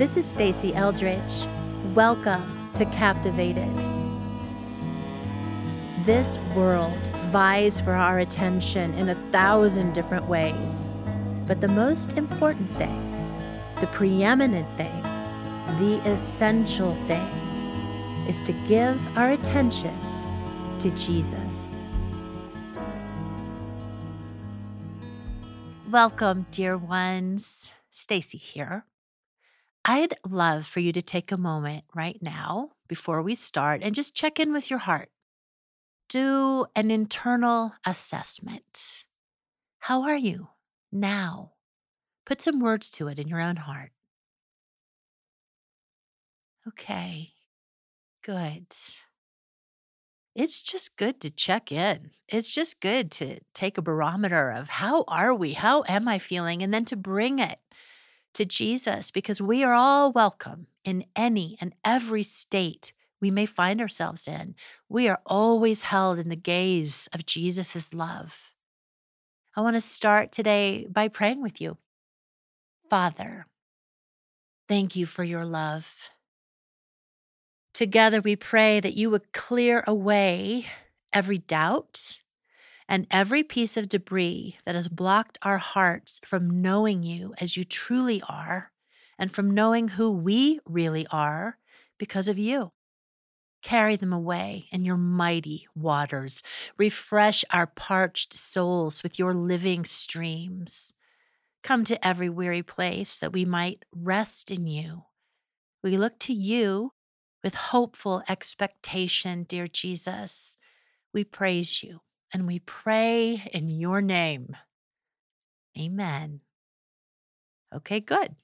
This is Stasi Eldredge. Welcome to Captivated. This world vies for our attention in a thousand different ways. But the most important thing, the preeminent thing, the essential thing, is to give our attention to Jesus. Welcome, dear ones. Stasi here. I'd love for you to take a moment right now before we start and just check in with your heart. Do an internal assessment. How are you now? Put some words to it in your own heart. Okay, good. It's just good to check in. It's just good to take a barometer of how are we? How am I feeling? And then to bring it to Jesus because we are all welcome in any and every state we may find ourselves in. We are always held in the gaze of Jesus' love. I want to start today by praying with you. Father, thank you for your love. Together we pray that you would clear away every doubt and every piece of debris that has blocked our hearts from knowing you as you truly are and from knowing who we really are because of you. Carry them away in your mighty waters. Refresh our parched souls with your living streams. Come to every weary place that we might rest in you. We look to you with hopeful expectation, dear Jesus. We praise you and we pray in your name. Amen. Okay, good.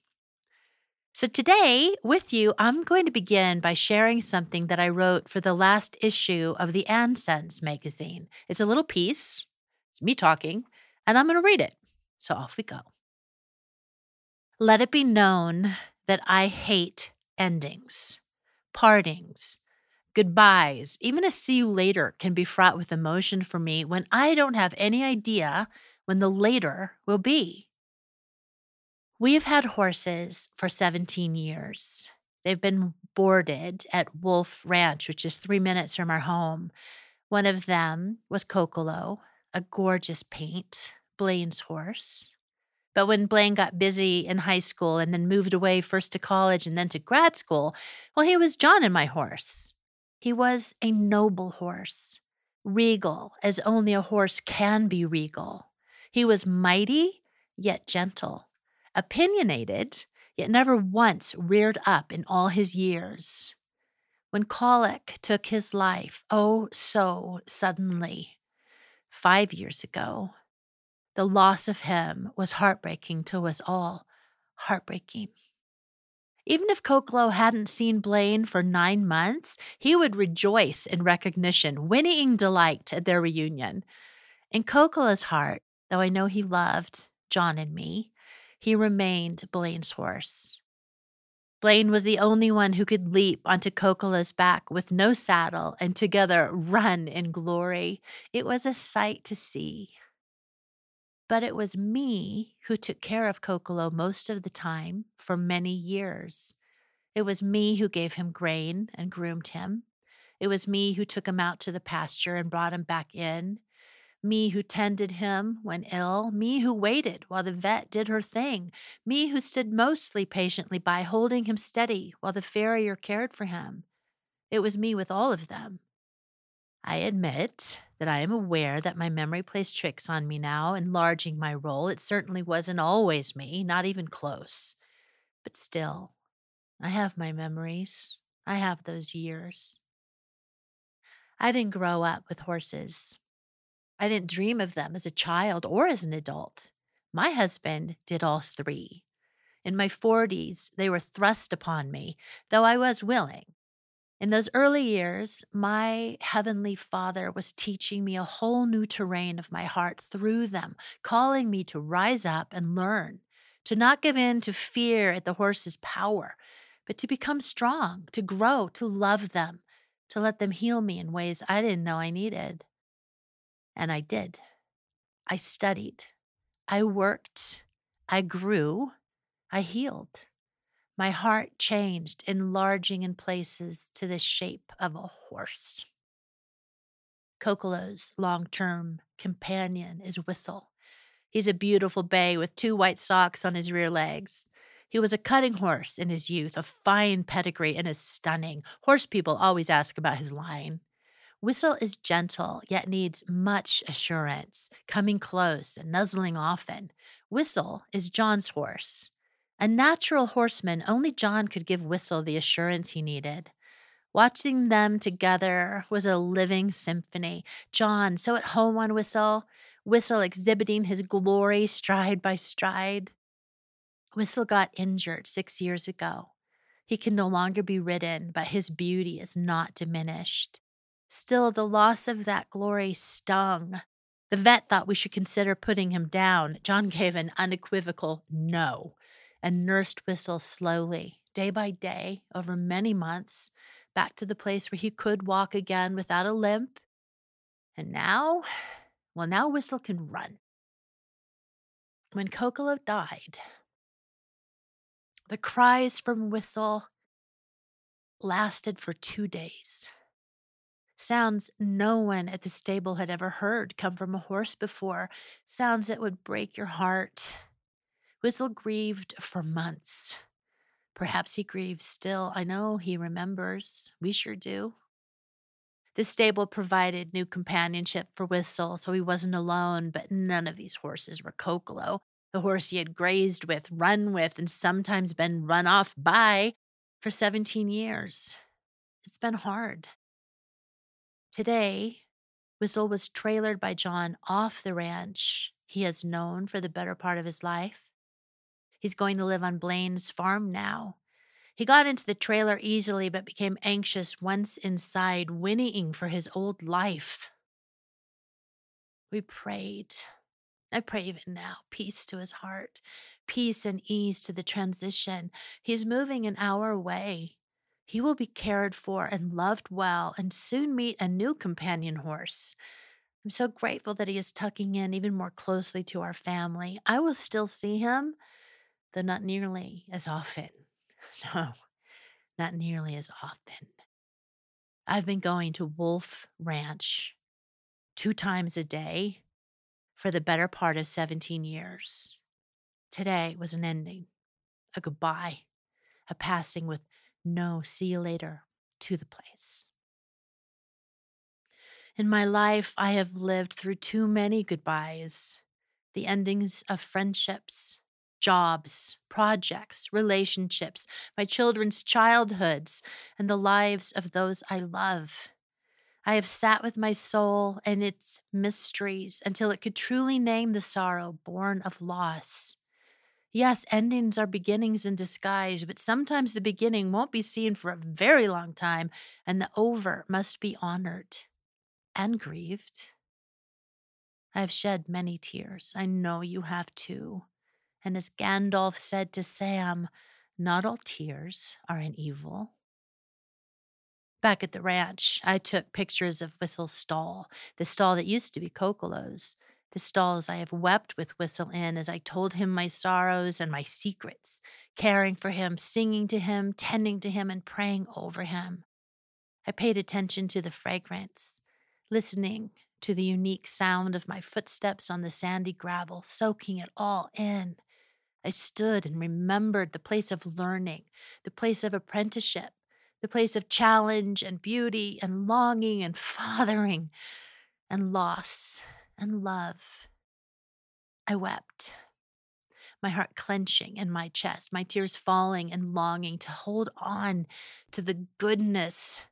So, today with you, I'm going to begin by sharing something that I wrote for the last issue of the ANSense magazine. It's a little piece, it's me talking, and I'm going to read it. So, off we go. Let it be known that I hate endings, partings, Goodbyes, even a see you later, can be fraught with emotion for me when I don't have any idea when the later will be. We have had horses for 17 years. They've been boarded at Wolf Ranch, which is three minutes from our home. One of them was Kokolo, a gorgeous paint, Blaine's horse. But when Blaine got busy in high school and then moved away first to college and then to grad school, well, he was John and my horse. He was a noble horse, regal as only a horse can be regal. He was mighty, yet gentle, opinionated, yet never once reared up in all his years. When colic took his life, oh, so suddenly, five years ago, the loss of him was heartbreaking to us all. Heartbreaking. Even if Kokolo hadn't seen Blaine for nine months, he would rejoice in recognition, whinnying delight at their reunion. In Kokolo's heart, though I know he loved John and me, he remained Blaine's horse. Blaine was the only one who could leap onto Kokolo's back with no saddle and together run in glory. It was a sight to see. But it was me who took care of Kokolo most of the time for many years. It was me who gave him grain and groomed him. It was me who took him out to the pasture and brought him back in. Me who tended him when ill. Me who waited while the vet did her thing. Me who stood mostly patiently by, holding him steady while the farrier cared for him. It was me with all of them. I admit that I am aware that my memory plays tricks on me now, enlarging my role. It certainly wasn't always me, not even close. But still, I have my memories. I have those years. I didn't grow up with horses. I didn't dream of them as a child or as an adult. My husband did all three. In my 40s, they were thrust upon me, though I was willing. In those early years, my Heavenly Father was teaching me a whole new terrain of my heart through them, calling me to rise up and learn, to not give in to fear at the horse's power, but to become strong, to grow, to love them, to let them heal me in ways I didn't know I needed. And I did. I studied. I worked. I grew. I healed. My heart changed, enlarging in places to the shape of a horse. Kokolo's long term companion is Whistle. He's a beautiful bay with two white socks on his rear legs. He was a cutting horse in his youth, a fine pedigree, and is stunning. Horse people always ask about his line. Whistle is gentle, yet needs much assurance, coming close and nuzzling often. Whistle is John's horse. A natural horseman, only John could give Whistle the assurance he needed. Watching them together was a living symphony. John, so at home on Whistle, Whistle exhibiting his glory stride by stride. Whistle got injured six years ago. He can no longer be ridden, but his beauty is not diminished. Still, the loss of that glory stung. The vet thought we should consider putting him down. John gave an unequivocal no and nursed Whistle slowly, day by day, over many months, back to the place where he could walk again without a limp. And now, well, now Whistle can run. When Kokolo died, the cries from Whistle lasted for two days. Sounds no one at the stable had ever heard come from a horse before, sounds that would break your heart. Whistle grieved for months. Perhaps he grieves still. I know he remembers. We sure do. The stable provided new companionship for Whistle, so he wasn't alone, but none of these horses were Kokolo the horse he had grazed with, run with, and sometimes been run off by for 17 years. It's been hard. Today, Whistle was trailered by John off the ranch he has known for the better part of his life. He's going to live on Blaine's farm now. He got into the trailer easily, but became anxious once inside, whinnying for his old life. We prayed I pray even now, peace to his heart, peace and ease to the transition. He's moving an hour away. He will be cared for and loved well and soon meet a new companion horse. I'm so grateful that he is tucking in even more closely to our family. I will still see him, though not nearly as often. No, not nearly as often. I've been going to Wolf Ranch two times a day for the better part of 17 years. Today was an ending, a goodbye, a passing with no see you later to the place. In my life, I have lived through too many goodbyes, the endings of friendships, jobs, projects, relationships, my children's childhoods, and the lives of those I love. I have sat with my soul and its mysteries until it could truly name the sorrow born of loss. Yes, endings are beginnings in disguise, but sometimes the beginning won't be seen for a very long time, and the over must be honored and grieved. I have shed many tears. I know you have too. And as Gandalf said to Sam, not all tears are an evil. Back at the ranch, I took pictures of Whistle's stall, the stall that used to be Kokolo's, the stalls I have wept with Whistle in as I told him my sorrows and my secrets, caring for him, singing to him, tending to him, and praying over him. I paid attention to the fragrance, listening to the unique sound of my footsteps on the sandy gravel, soaking it all in. I stood and remembered the place of learning, the place of apprenticeship, the place of challenge and beauty and longing and fathering and loss and love. I wept, my heart clenching in my chest, my tears falling and longing to hold on to the goodness,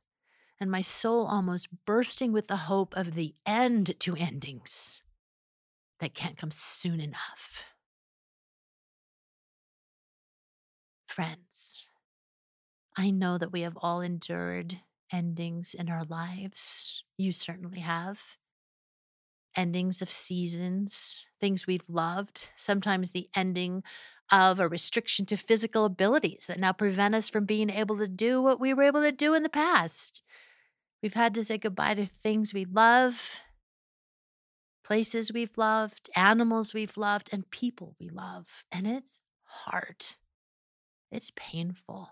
and my soul almost bursting with the hope of the end to endings that can't come soon enough. Friends, I know that we have all endured endings in our lives. You certainly have. Endings of seasons, things we've loved, sometimes the ending of a restriction to physical abilities that now prevent us from being able to do what we were able to do in the past. We've had to say goodbye to things we love, places we've loved, animals we've loved, and people we love. And it's hard. It's painful.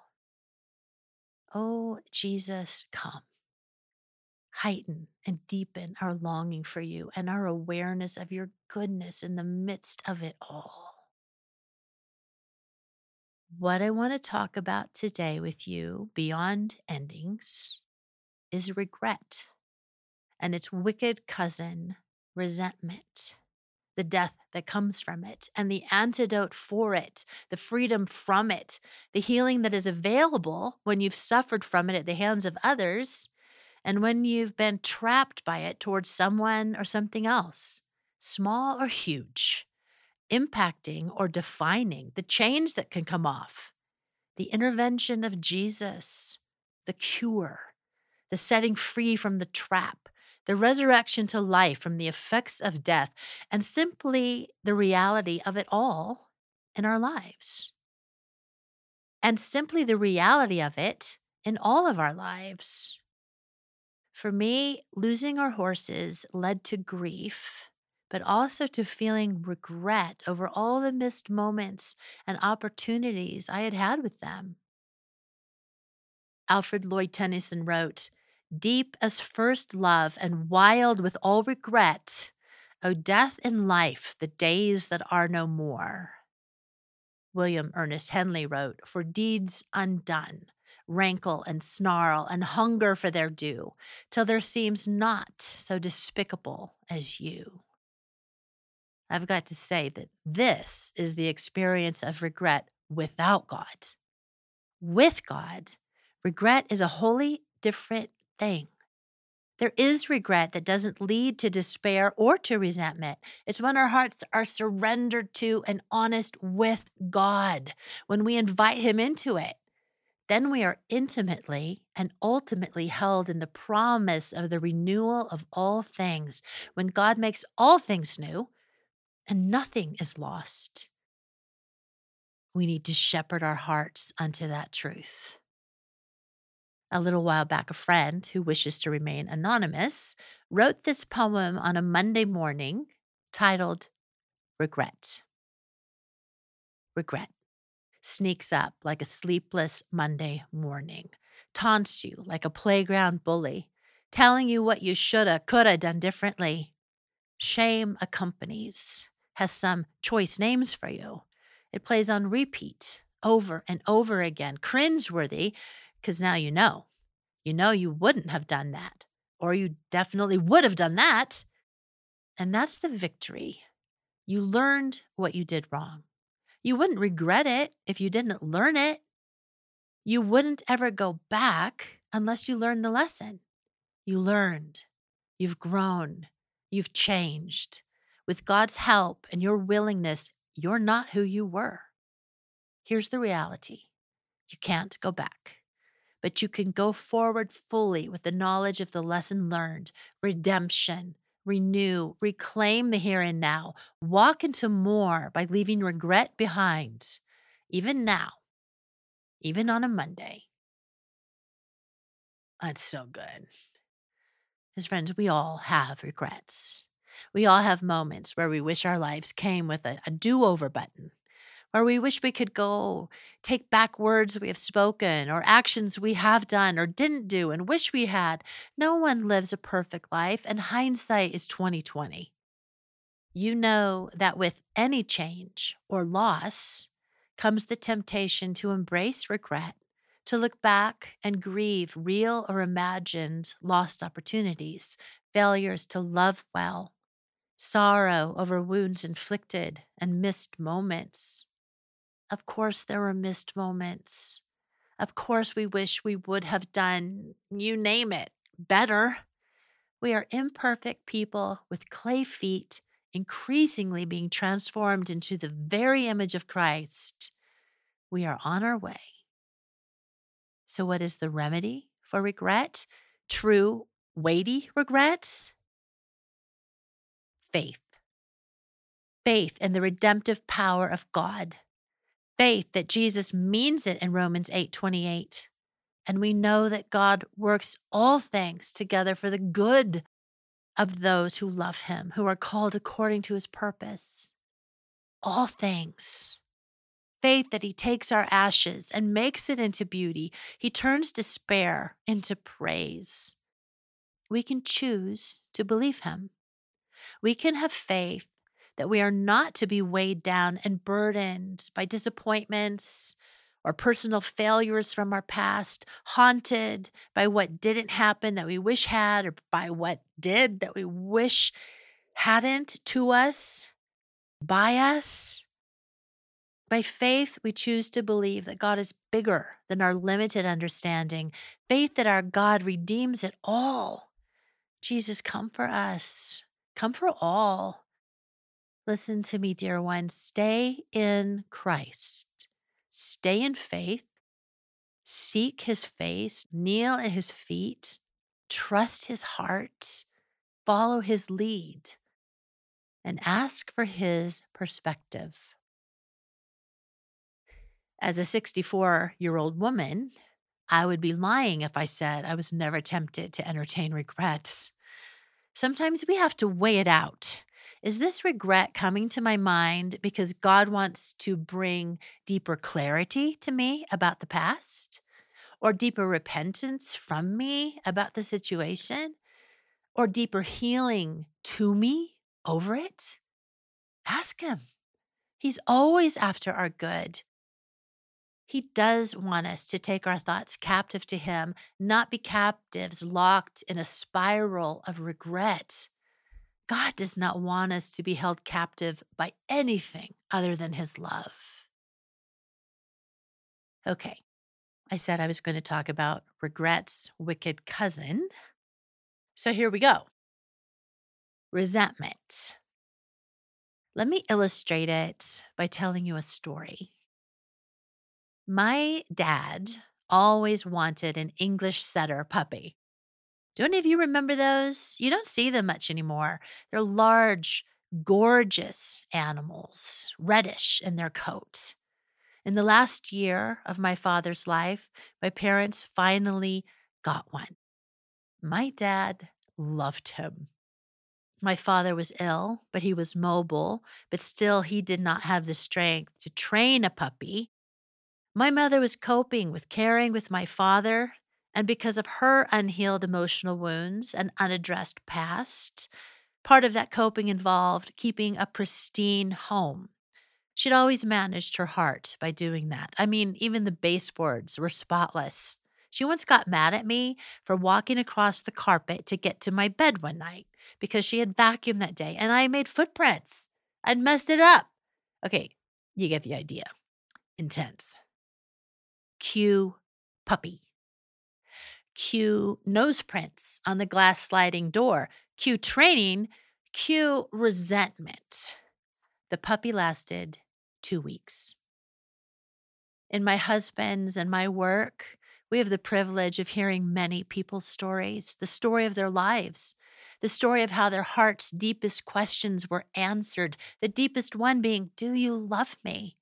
Oh, Jesus, come. Heighten and deepen our longing for you and our awareness of your goodness in the midst of it all. What I want to talk about today with you, beyond endings, is regret and its wicked cousin, resentment the death that comes from it, and the antidote for it, the freedom from it, the healing that is available when you've suffered from it at the hands of others, and when you've been trapped by it towards someone or something else, small or huge, impacting or defining the change that can come off, the intervention of Jesus, the cure, the setting free from the trap the resurrection to life from the effects of death, and simply the reality of it all in our lives. And simply the reality of it in all of our lives. For me, losing our horses led to grief, but also to feeling regret over all the missed moments and opportunities I had had with them. Alfred Lord Tennyson wrote, deep as first love and wild with all regret, O death in life, the days that are no more. William Ernest Henley wrote, For deeds undone, rankle and snarl and hunger for their due, till there seems not so despicable as you. I've got to say that this is the experience of regret without God. With God, regret is a wholly different thing. There is regret that doesn't lead to despair or to resentment. It's when our hearts are surrendered to and honest with God, when we invite Him into it. Then we are intimately and ultimately held in the promise of the renewal of all things, when God makes all things new and nothing is lost. We need to shepherd our hearts unto that truth. A little while back, a friend who wishes to remain anonymous wrote this poem on a Monday morning titled Regret. Regret sneaks up like a sleepless Monday morning, taunts you like a playground bully, telling you what you shoulda, coulda done differently. Shame accompanies, has some choice names for you. It plays on repeat over and over again, cringeworthy because now you know. You know you wouldn't have done that, or you definitely would have done that. And that's the victory. You learned what you did wrong. You wouldn't regret it if you didn't learn it. You wouldn't ever go back unless you learned the lesson. You learned. You've grown. You've changed. With God's help and your willingness, you're not who you were. Here's the reality you can't go back but you can go forward fully with the knowledge of the lesson learned, redemption, renew, reclaim the here and now, walk into more by leaving regret behind, even now, even on a Monday. That's so good. As friends, we all have regrets. We all have moments where we wish our lives came with a, a do over button or we wish we could go take back words we have spoken or actions we have done or didn't do and wish we had. No one lives a perfect life, and hindsight is 2020. You know that with any change or loss comes the temptation to embrace regret, to look back and grieve real or imagined lost opportunities, failures to love well, sorrow over wounds inflicted and missed moments. Of course, there were missed moments. Of course, we wish we would have done, you name it, better. We are imperfect people with clay feet, increasingly being transformed into the very image of Christ. We are on our way. So, what is the remedy for regret? True, weighty regret? Faith. Faith in the redemptive power of God faith that Jesus means it in Romans 8:28. And we know that God works all things together for the good of those who love him, who are called according to his purpose. All things. faith that He takes our ashes and makes it into beauty. He turns despair into praise. We can choose to believe Him. We can have faith that we are not to be weighed down and burdened by disappointments or personal failures from our past, haunted by what didn't happen that we wish had, or by what did that we wish hadn't to us, by us. By faith, we choose to believe that God is bigger than our limited understanding, faith that our God redeems it all. Jesus, come for us, come for all. Listen to me, dear one. Stay in Christ, stay in faith, seek his face, kneel at his feet, trust his heart, follow his lead, and ask for his perspective. As a 64 year old woman, I would be lying if I said I was never tempted to entertain regrets. Sometimes we have to weigh it out is this regret coming to my mind because God wants to bring deeper clarity to me about the past? Or deeper repentance from me about the situation? Or deeper healing to me over it? Ask Him. He's always after our good. He does want us to take our thoughts captive to Him, not be captives locked in a spiral of regret. God does not want us to be held captive by anything other than his love. Okay, I said I was going to talk about regret's wicked cousin. So here we go resentment. Let me illustrate it by telling you a story. My dad always wanted an English setter puppy. Do any of you remember those? You don't see them much anymore. They're large, gorgeous animals, reddish in their coat. In the last year of my father's life, my parents finally got one. My dad loved him. My father was ill, but he was mobile, but still he did not have the strength to train a puppy. My mother was coping with caring with my father and because of her unhealed emotional wounds and unaddressed past, part of that coping involved keeping a pristine home. She'd always managed her heart by doing that. I mean, even the baseboards were spotless. She once got mad at me for walking across the carpet to get to my bed one night because she had vacuumed that day and I made footprints. I'd messed it up. Okay, you get the idea. Intense. Cue puppy. Cue nose prints on the glass sliding door. Cue training. Cue resentment. The puppy lasted two weeks. In my husband's and my work, we have the privilege of hearing many people's stories, the story of their lives, the story of how their heart's deepest questions were answered, the deepest one being, Do you love me?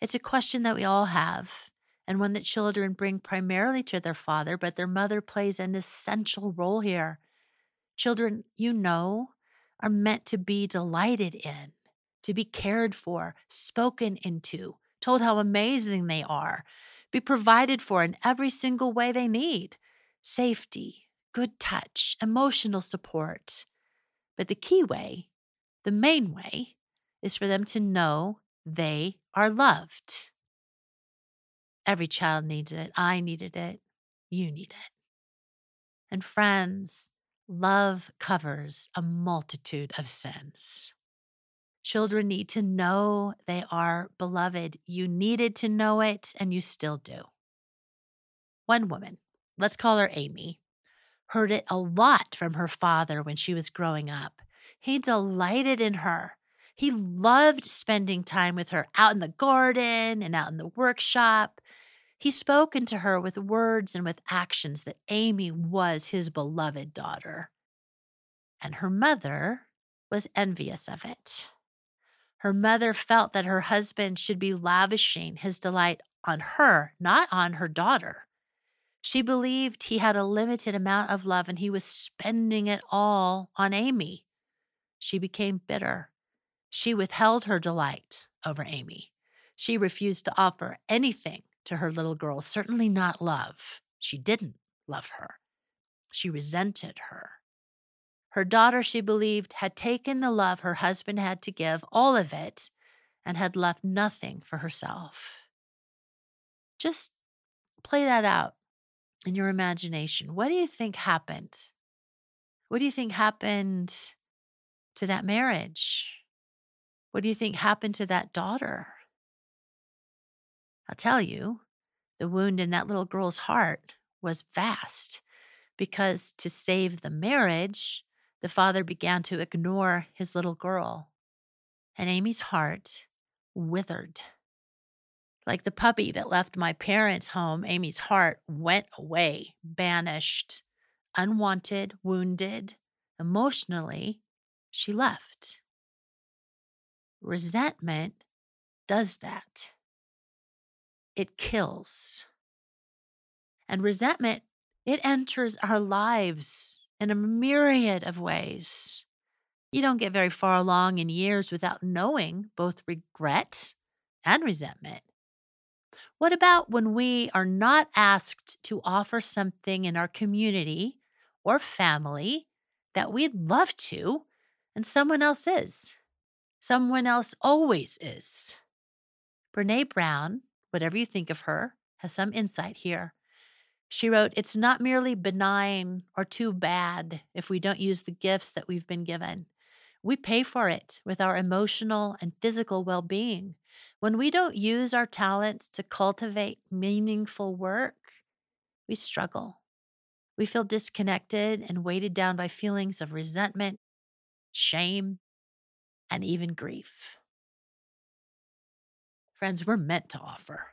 It's a question that we all have and one that children bring primarily to their father, but their mother plays an essential role here. Children, you know, are meant to be delighted in, to be cared for, spoken into, told how amazing they are, be provided for in every single way they need safety, good touch, emotional support. But the key way, the main way, is for them to know they are loved. Every child needs it. I needed it. You need it. And friends, love covers a multitude of sins. Children need to know they are beloved. You needed to know it, and you still do. One woman, let's call her Amy, heard it a lot from her father when she was growing up. He delighted in her. He loved spending time with her out in the garden and out in the workshop. He spoke into her with words and with actions that Amy was his beloved daughter. And her mother was envious of it. Her mother felt that her husband should be lavishing his delight on her, not on her daughter. She believed he had a limited amount of love and he was spending it all on Amy. She became bitter. She withheld her delight over Amy. She refused to offer anything to her little girl, certainly not love. She didn't love her. She resented her. Her daughter, she believed, had taken the love her husband had to give, all of it, and had left nothing for herself. Just play that out in your imagination. What do you think happened? What do you think happened to that marriage? What do you think happened to that daughter? I'll tell you, the wound in that little girl's heart was vast because to save the marriage, the father began to ignore his little girl. And Amy's heart withered. Like the puppy that left my parents' home, Amy's heart went away, banished, unwanted, wounded. Emotionally, she left. Resentment does that. It kills. And resentment, it enters our lives in a myriad of ways. You don't get very far along in years without knowing both regret and resentment. What about when we are not asked to offer something in our community or family that we'd love to, and someone else is? Someone else always is. Brene Brown, whatever you think of her, has some insight here. She wrote, It's not merely benign or too bad if we don't use the gifts that we've been given. We pay for it with our emotional and physical well being. When we don't use our talents to cultivate meaningful work, we struggle. We feel disconnected and weighted down by feelings of resentment, shame, and even grief. Friends, we're meant to offer.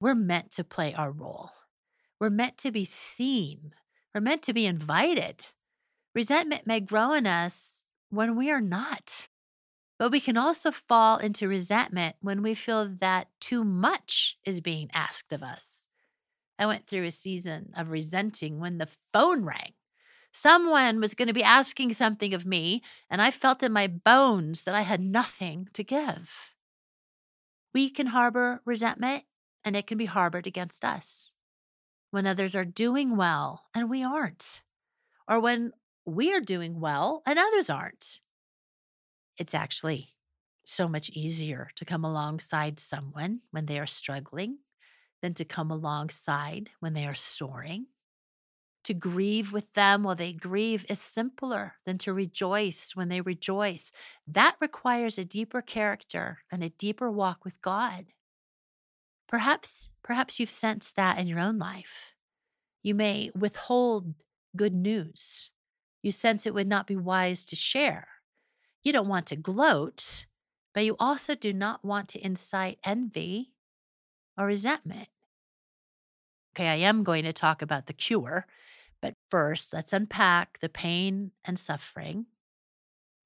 We're meant to play our role. We're meant to be seen. We're meant to be invited. Resentment may grow in us when we are not. But we can also fall into resentment when we feel that too much is being asked of us. I went through a season of resenting when the phone rang. Someone was going to be asking something of me, and I felt in my bones that I had nothing to give. We can harbor resentment, and it can be harbored against us. When others are doing well and we aren't, or when we are doing well and others aren't it's actually so much easier to come alongside someone when they are struggling than to come alongside when they are soaring. To grieve with them while they grieve is simpler than to rejoice when they rejoice. That requires a deeper character and a deeper walk with God. Perhaps, perhaps you've sensed that in your own life. You may withhold good news. You sense it would not be wise to share you don't want to gloat, but you also do not want to incite envy or resentment. Okay, I am going to talk about the cure, but first, let's unpack the pain and suffering,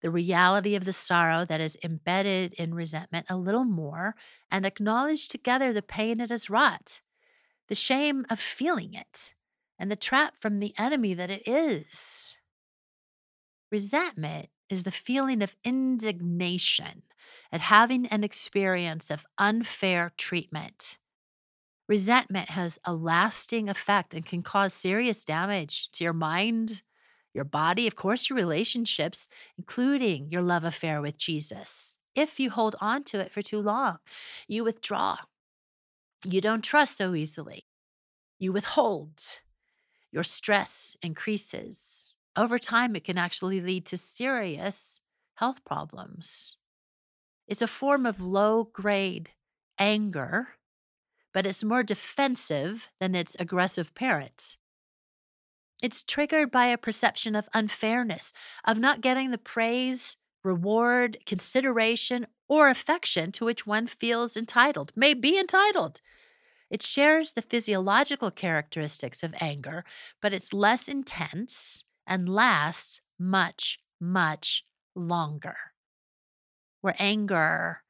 the reality of the sorrow that is embedded in resentment a little more, and acknowledge together the pain it has wrought, the shame of feeling it, and the trap from the enemy that it is. Resentment is the feeling of indignation at having an experience of unfair treatment. Resentment has a lasting effect and can cause serious damage to your mind, your body, of course, your relationships, including your love affair with Jesus. If you hold on to it for too long, you withdraw. You don't trust so easily. You withhold. Your stress increases. Over time, it can actually lead to serious health problems. It's a form of low grade anger, but it's more defensive than its aggressive parent. It's triggered by a perception of unfairness, of not getting the praise, reward, consideration, or affection to which one feels entitled, may be entitled. It shares the physiological characteristics of anger, but it's less intense and lasts much, much longer. Where anger,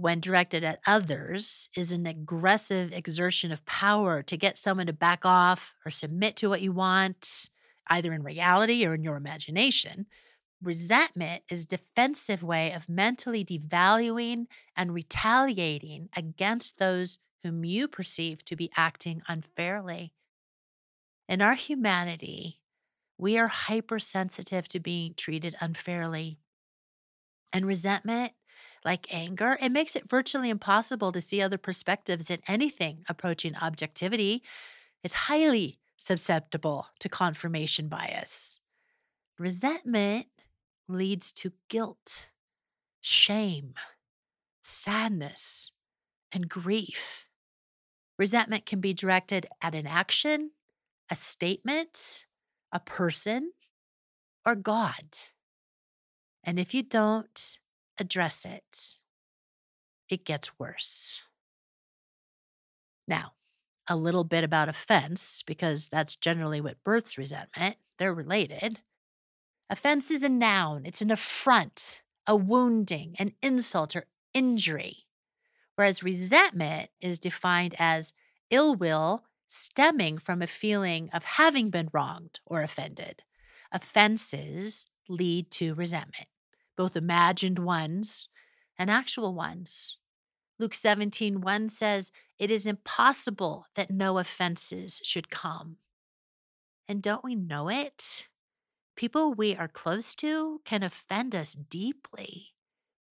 when directed at others, is an aggressive exertion of power to get someone to back off or submit to what you want, either in reality or in your imagination. Resentment is defensive way of mentally devaluing and retaliating against those whom you perceive to be acting unfairly. In our humanity, we are hypersensitive to being treated unfairly. And resentment, like anger, it makes it virtually impossible to see other perspectives in anything approaching objectivity. It's highly susceptible to confirmation bias. Resentment leads to guilt, shame, sadness, and grief. Resentment can be directed at an action, a statement, a person, or God. And if you don't address it, it gets worse. Now, a little bit about offense, because that's generally what births resentment. They're related. Offense is a noun, it's an affront, a wounding, an insult, or injury. Whereas resentment is defined as ill will stemming from a feeling of having been wronged or offended. Offenses lead to resentment, both imagined ones and actual ones. Luke 17, 1 says, It is impossible that no offenses should come. And don't we know it? People we are close to can offend us deeply.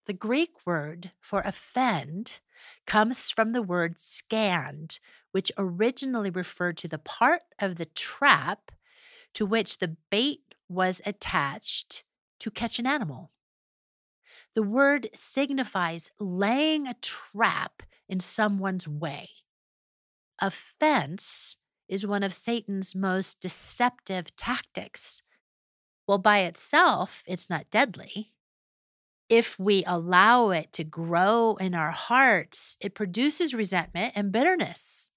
The Greek word for offend comes from the word scand, which originally referred to the part of the trap to which the bait was attached to catch an animal. The word signifies laying a trap in someone's way. Offense is one of Satan's most deceptive tactics. Well, by itself, it's not deadly. If we allow it to grow in our hearts, it produces resentment and bitterness.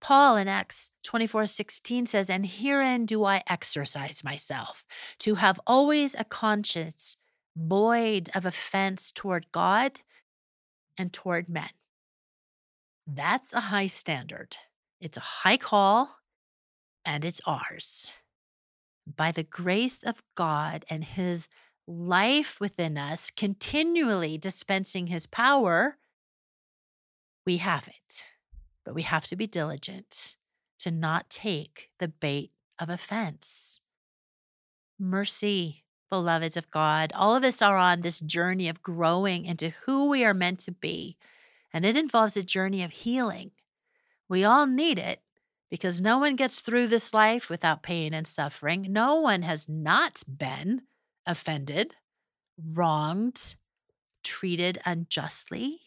Paul in Acts 24 16 says, And herein do I exercise myself, to have always a conscience void of offense toward God and toward men. That's a high standard. It's a high call, and it's ours. By the grace of God and His life within us, continually dispensing His power, we have it. But we have to be diligent to not take the bait of offense. Mercy, beloveds of God. All of us are on this journey of growing into who we are meant to be, and it involves a journey of healing. We all need it because no one gets through this life without pain and suffering. No one has not been offended, wronged, treated unjustly.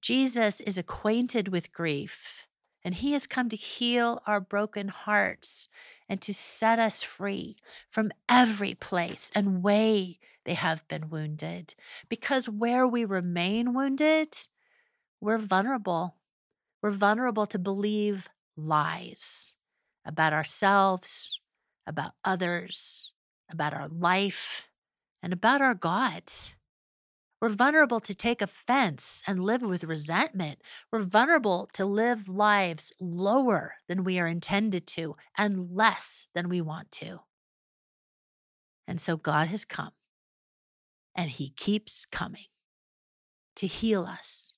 Jesus is acquainted with grief, and he has come to heal our broken hearts and to set us free from every place and way they have been wounded. Because where we remain wounded, we're vulnerable. We're vulnerable to believe lies about ourselves, about others, about our life, and about our God. We're vulnerable to take offense and live with resentment. We're vulnerable to live lives lower than we are intended to and less than we want to. And so God has come and He keeps coming to heal us,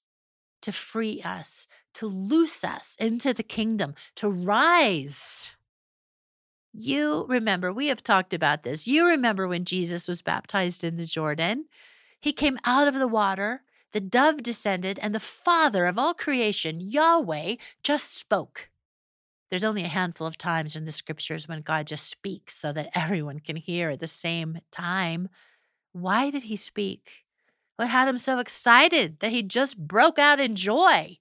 to free us, to loose us into the kingdom, to rise. You remember, we have talked about this. You remember when Jesus was baptized in the Jordan. He came out of the water, the dove descended, and the Father of all creation, Yahweh, just spoke. There's only a handful of times in the scriptures when God just speaks so that everyone can hear at the same time. Why did he speak? What had him so excited that he just broke out in joy?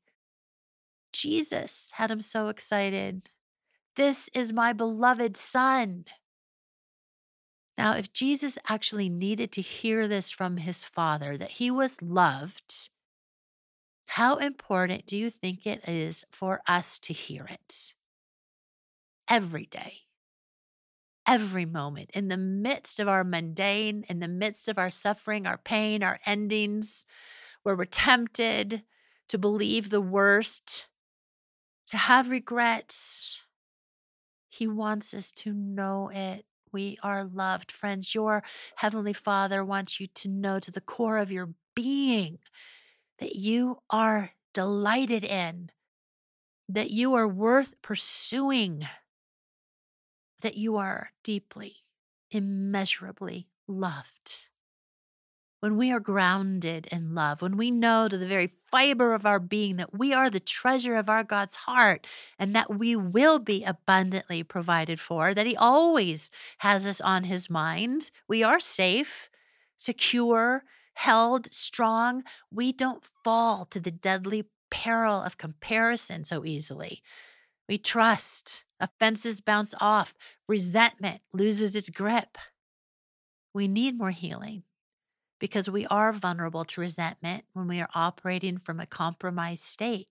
Jesus had him so excited. This is my beloved Son. Now, if Jesus actually needed to hear this from his Father, that he was loved, how important do you think it is for us to hear it? Every day, every moment, in the midst of our mundane, in the midst of our suffering, our pain, our endings, where we're tempted to believe the worst, to have regrets. He wants us to know it We are loved. Friends, your Heavenly Father wants you to know to the core of your being that you are delighted in, that you are worth pursuing, that you are deeply, immeasurably loved when we are grounded in love, when we know to the very fiber of our being that we are the treasure of our God's heart and that we will be abundantly provided for, that He always has us on His mind, we are safe, secure, held, strong. We don't fall to the deadly peril of comparison so easily. We trust, offenses bounce off, resentment loses its grip. We need more healing because we are vulnerable to resentment when we are operating from a compromised state.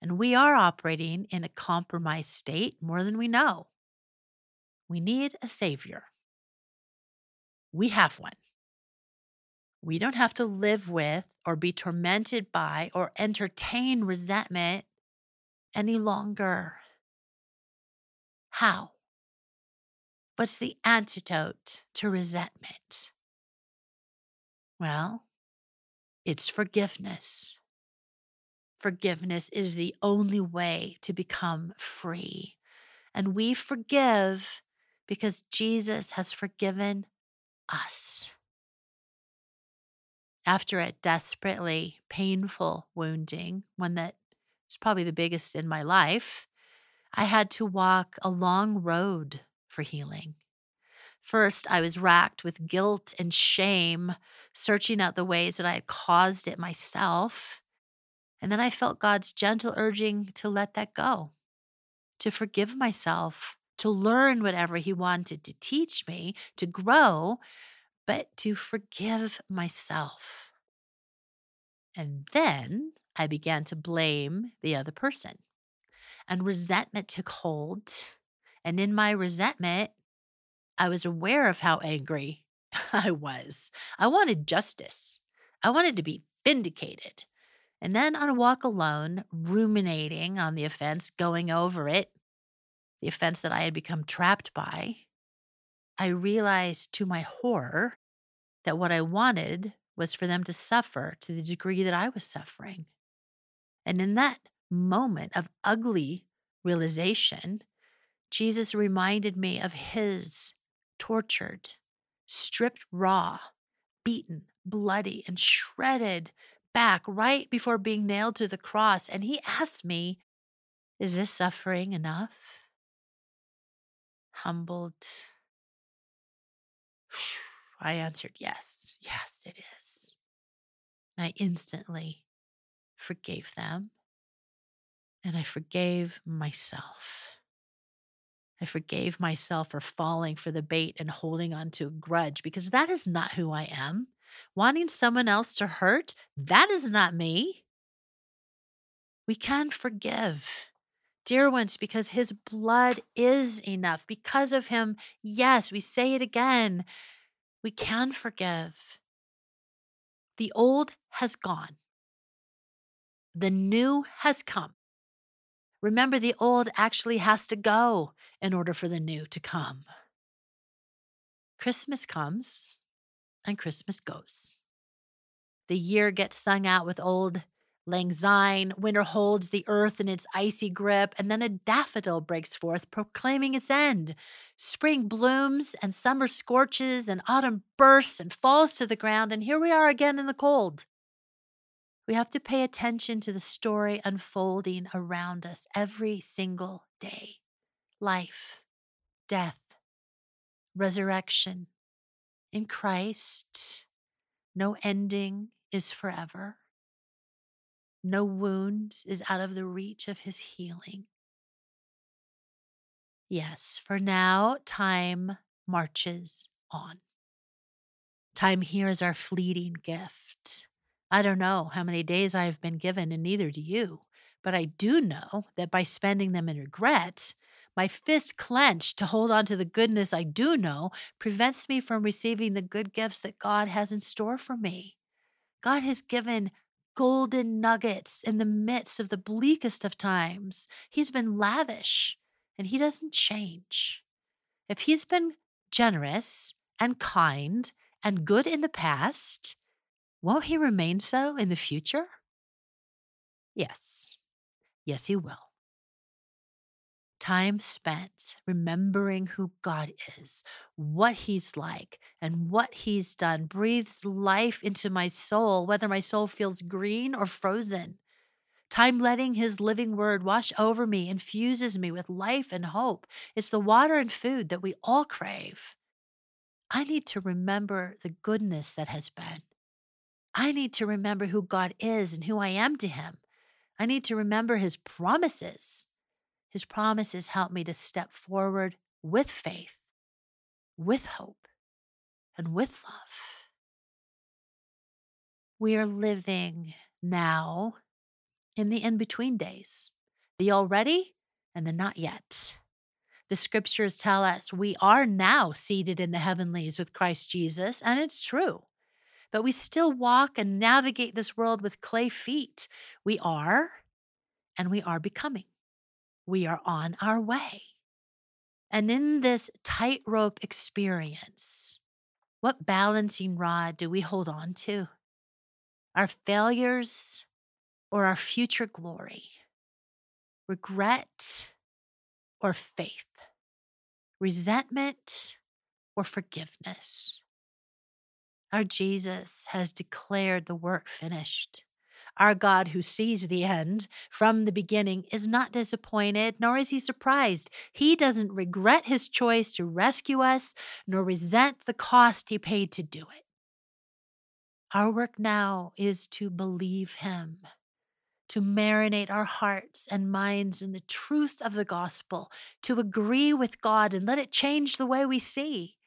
And we are operating in a compromised state more than we know. We need a savior. We have one. We don't have to live with or be tormented by or entertain resentment any longer. How? What's the antidote to resentment? Well, it's forgiveness. Forgiveness is the only way to become free. And we forgive because Jesus has forgiven us. After a desperately painful wounding, one that is probably the biggest in my life, I had to walk a long road for healing. First, I was racked with guilt and shame, searching out the ways that I had caused it myself. And then I felt God's gentle urging to let that go, to forgive myself, to learn whatever He wanted to teach me, to grow, but to forgive myself. And then I began to blame the other person. And resentment took hold. And in my resentment, I was aware of how angry I was. I wanted justice. I wanted to be vindicated. And then on a walk alone, ruminating on the offense, going over it, the offense that I had become trapped by, I realized to my horror that what I wanted was for them to suffer to the degree that I was suffering. And in that moment of ugly realization, Jesus reminded me of his tortured, stripped raw, beaten, bloody, and shredded back right before being nailed to the cross. And he asked me, Is this suffering enough? Humbled. I answered, Yes, yes, it is. I instantly forgave them and I forgave myself. I forgave myself for falling for the bait and holding on to a grudge because that is not who I am. Wanting someone else to hurt, that is not me. We can forgive. Dear ones, because his blood is enough. Because of him, yes, we say it again. We can forgive. The old has gone, the new has come. Remember, the old actually has to go in order for the new to come. Christmas comes and Christmas goes. The year gets sung out with Auld Lang Syne, winter holds the earth in its icy grip, and then a daffodil breaks forth, proclaiming its end. Spring blooms, and summer scorches, and autumn bursts and falls to the ground, and here we are again in the cold. We have to pay attention to the story unfolding around us every single day life, death, resurrection. In Christ, no ending is forever. No wound is out of the reach of his healing. Yes, for now, time marches on. Time here is our fleeting gift. I don't know how many days I have been given, and neither do you. But I do know that by spending them in regret, my fist clenched to hold on to the goodness I do know prevents me from receiving the good gifts that God has in store for me. God has given golden nuggets in the midst of the bleakest of times. He's been lavish and He doesn't change. If He's been generous and kind and good in the past, won't he remain so in the future? Yes. Yes, he will time spent remembering who God is, what He's like, and what He's done breathes life into my soul, whether my soul feels green or frozen. Time letting His living word wash over me infuses me with life and hope. It's the water and food that we all crave. I need to remember the goodness that has been. I need to remember who God is and who I am to Him. I need to remember His promises. His promises help me to step forward with faith, with hope, and with love. We are living now in the in between days, the already and the not yet. The scriptures tell us we are now seated in the heavenlies with Christ Jesus, and it's true. But we still walk and navigate this world with clay feet. We are, and we are becoming we are on our way. And in this tightrope experience, what balancing rod do we hold on to? Our failures or our future glory? Regret or faith? Resentment or forgiveness? Our Jesus has declared the work finished. Our God, who sees the end from the beginning, is not disappointed, nor is he surprised. He doesn't regret his choice to rescue us, nor resent the cost he paid to do it. Our work now is to believe him, to marinate our hearts and minds in the truth of the gospel, to agree with God and let it change the way we see,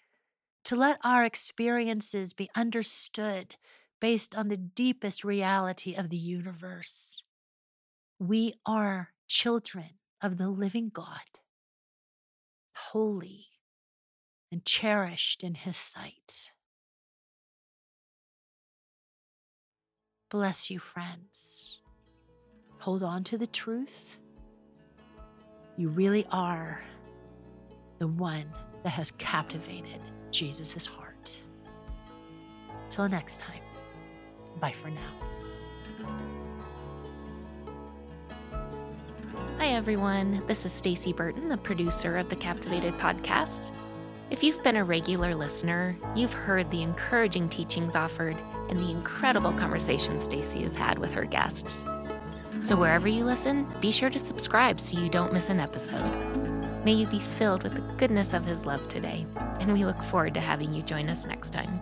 to let our experiences be understood based on the deepest reality of the universe. We are children of the living God, holy and cherished in his sight. Bless you, friends. Hold on to the truth. You really are the one that has captivated Jesus' heart. Till next time. Bye for now. Hi everyone, this is Stacy Burton, the producer of the Captivated podcast. If you've been a regular listener, you've heard the encouraging teachings offered and the incredible conversations Stasi has had with her guests. So wherever you listen, be sure to subscribe so you don't miss an episode. May you be filled with the goodness of his love today, and we look forward to having you join us next time.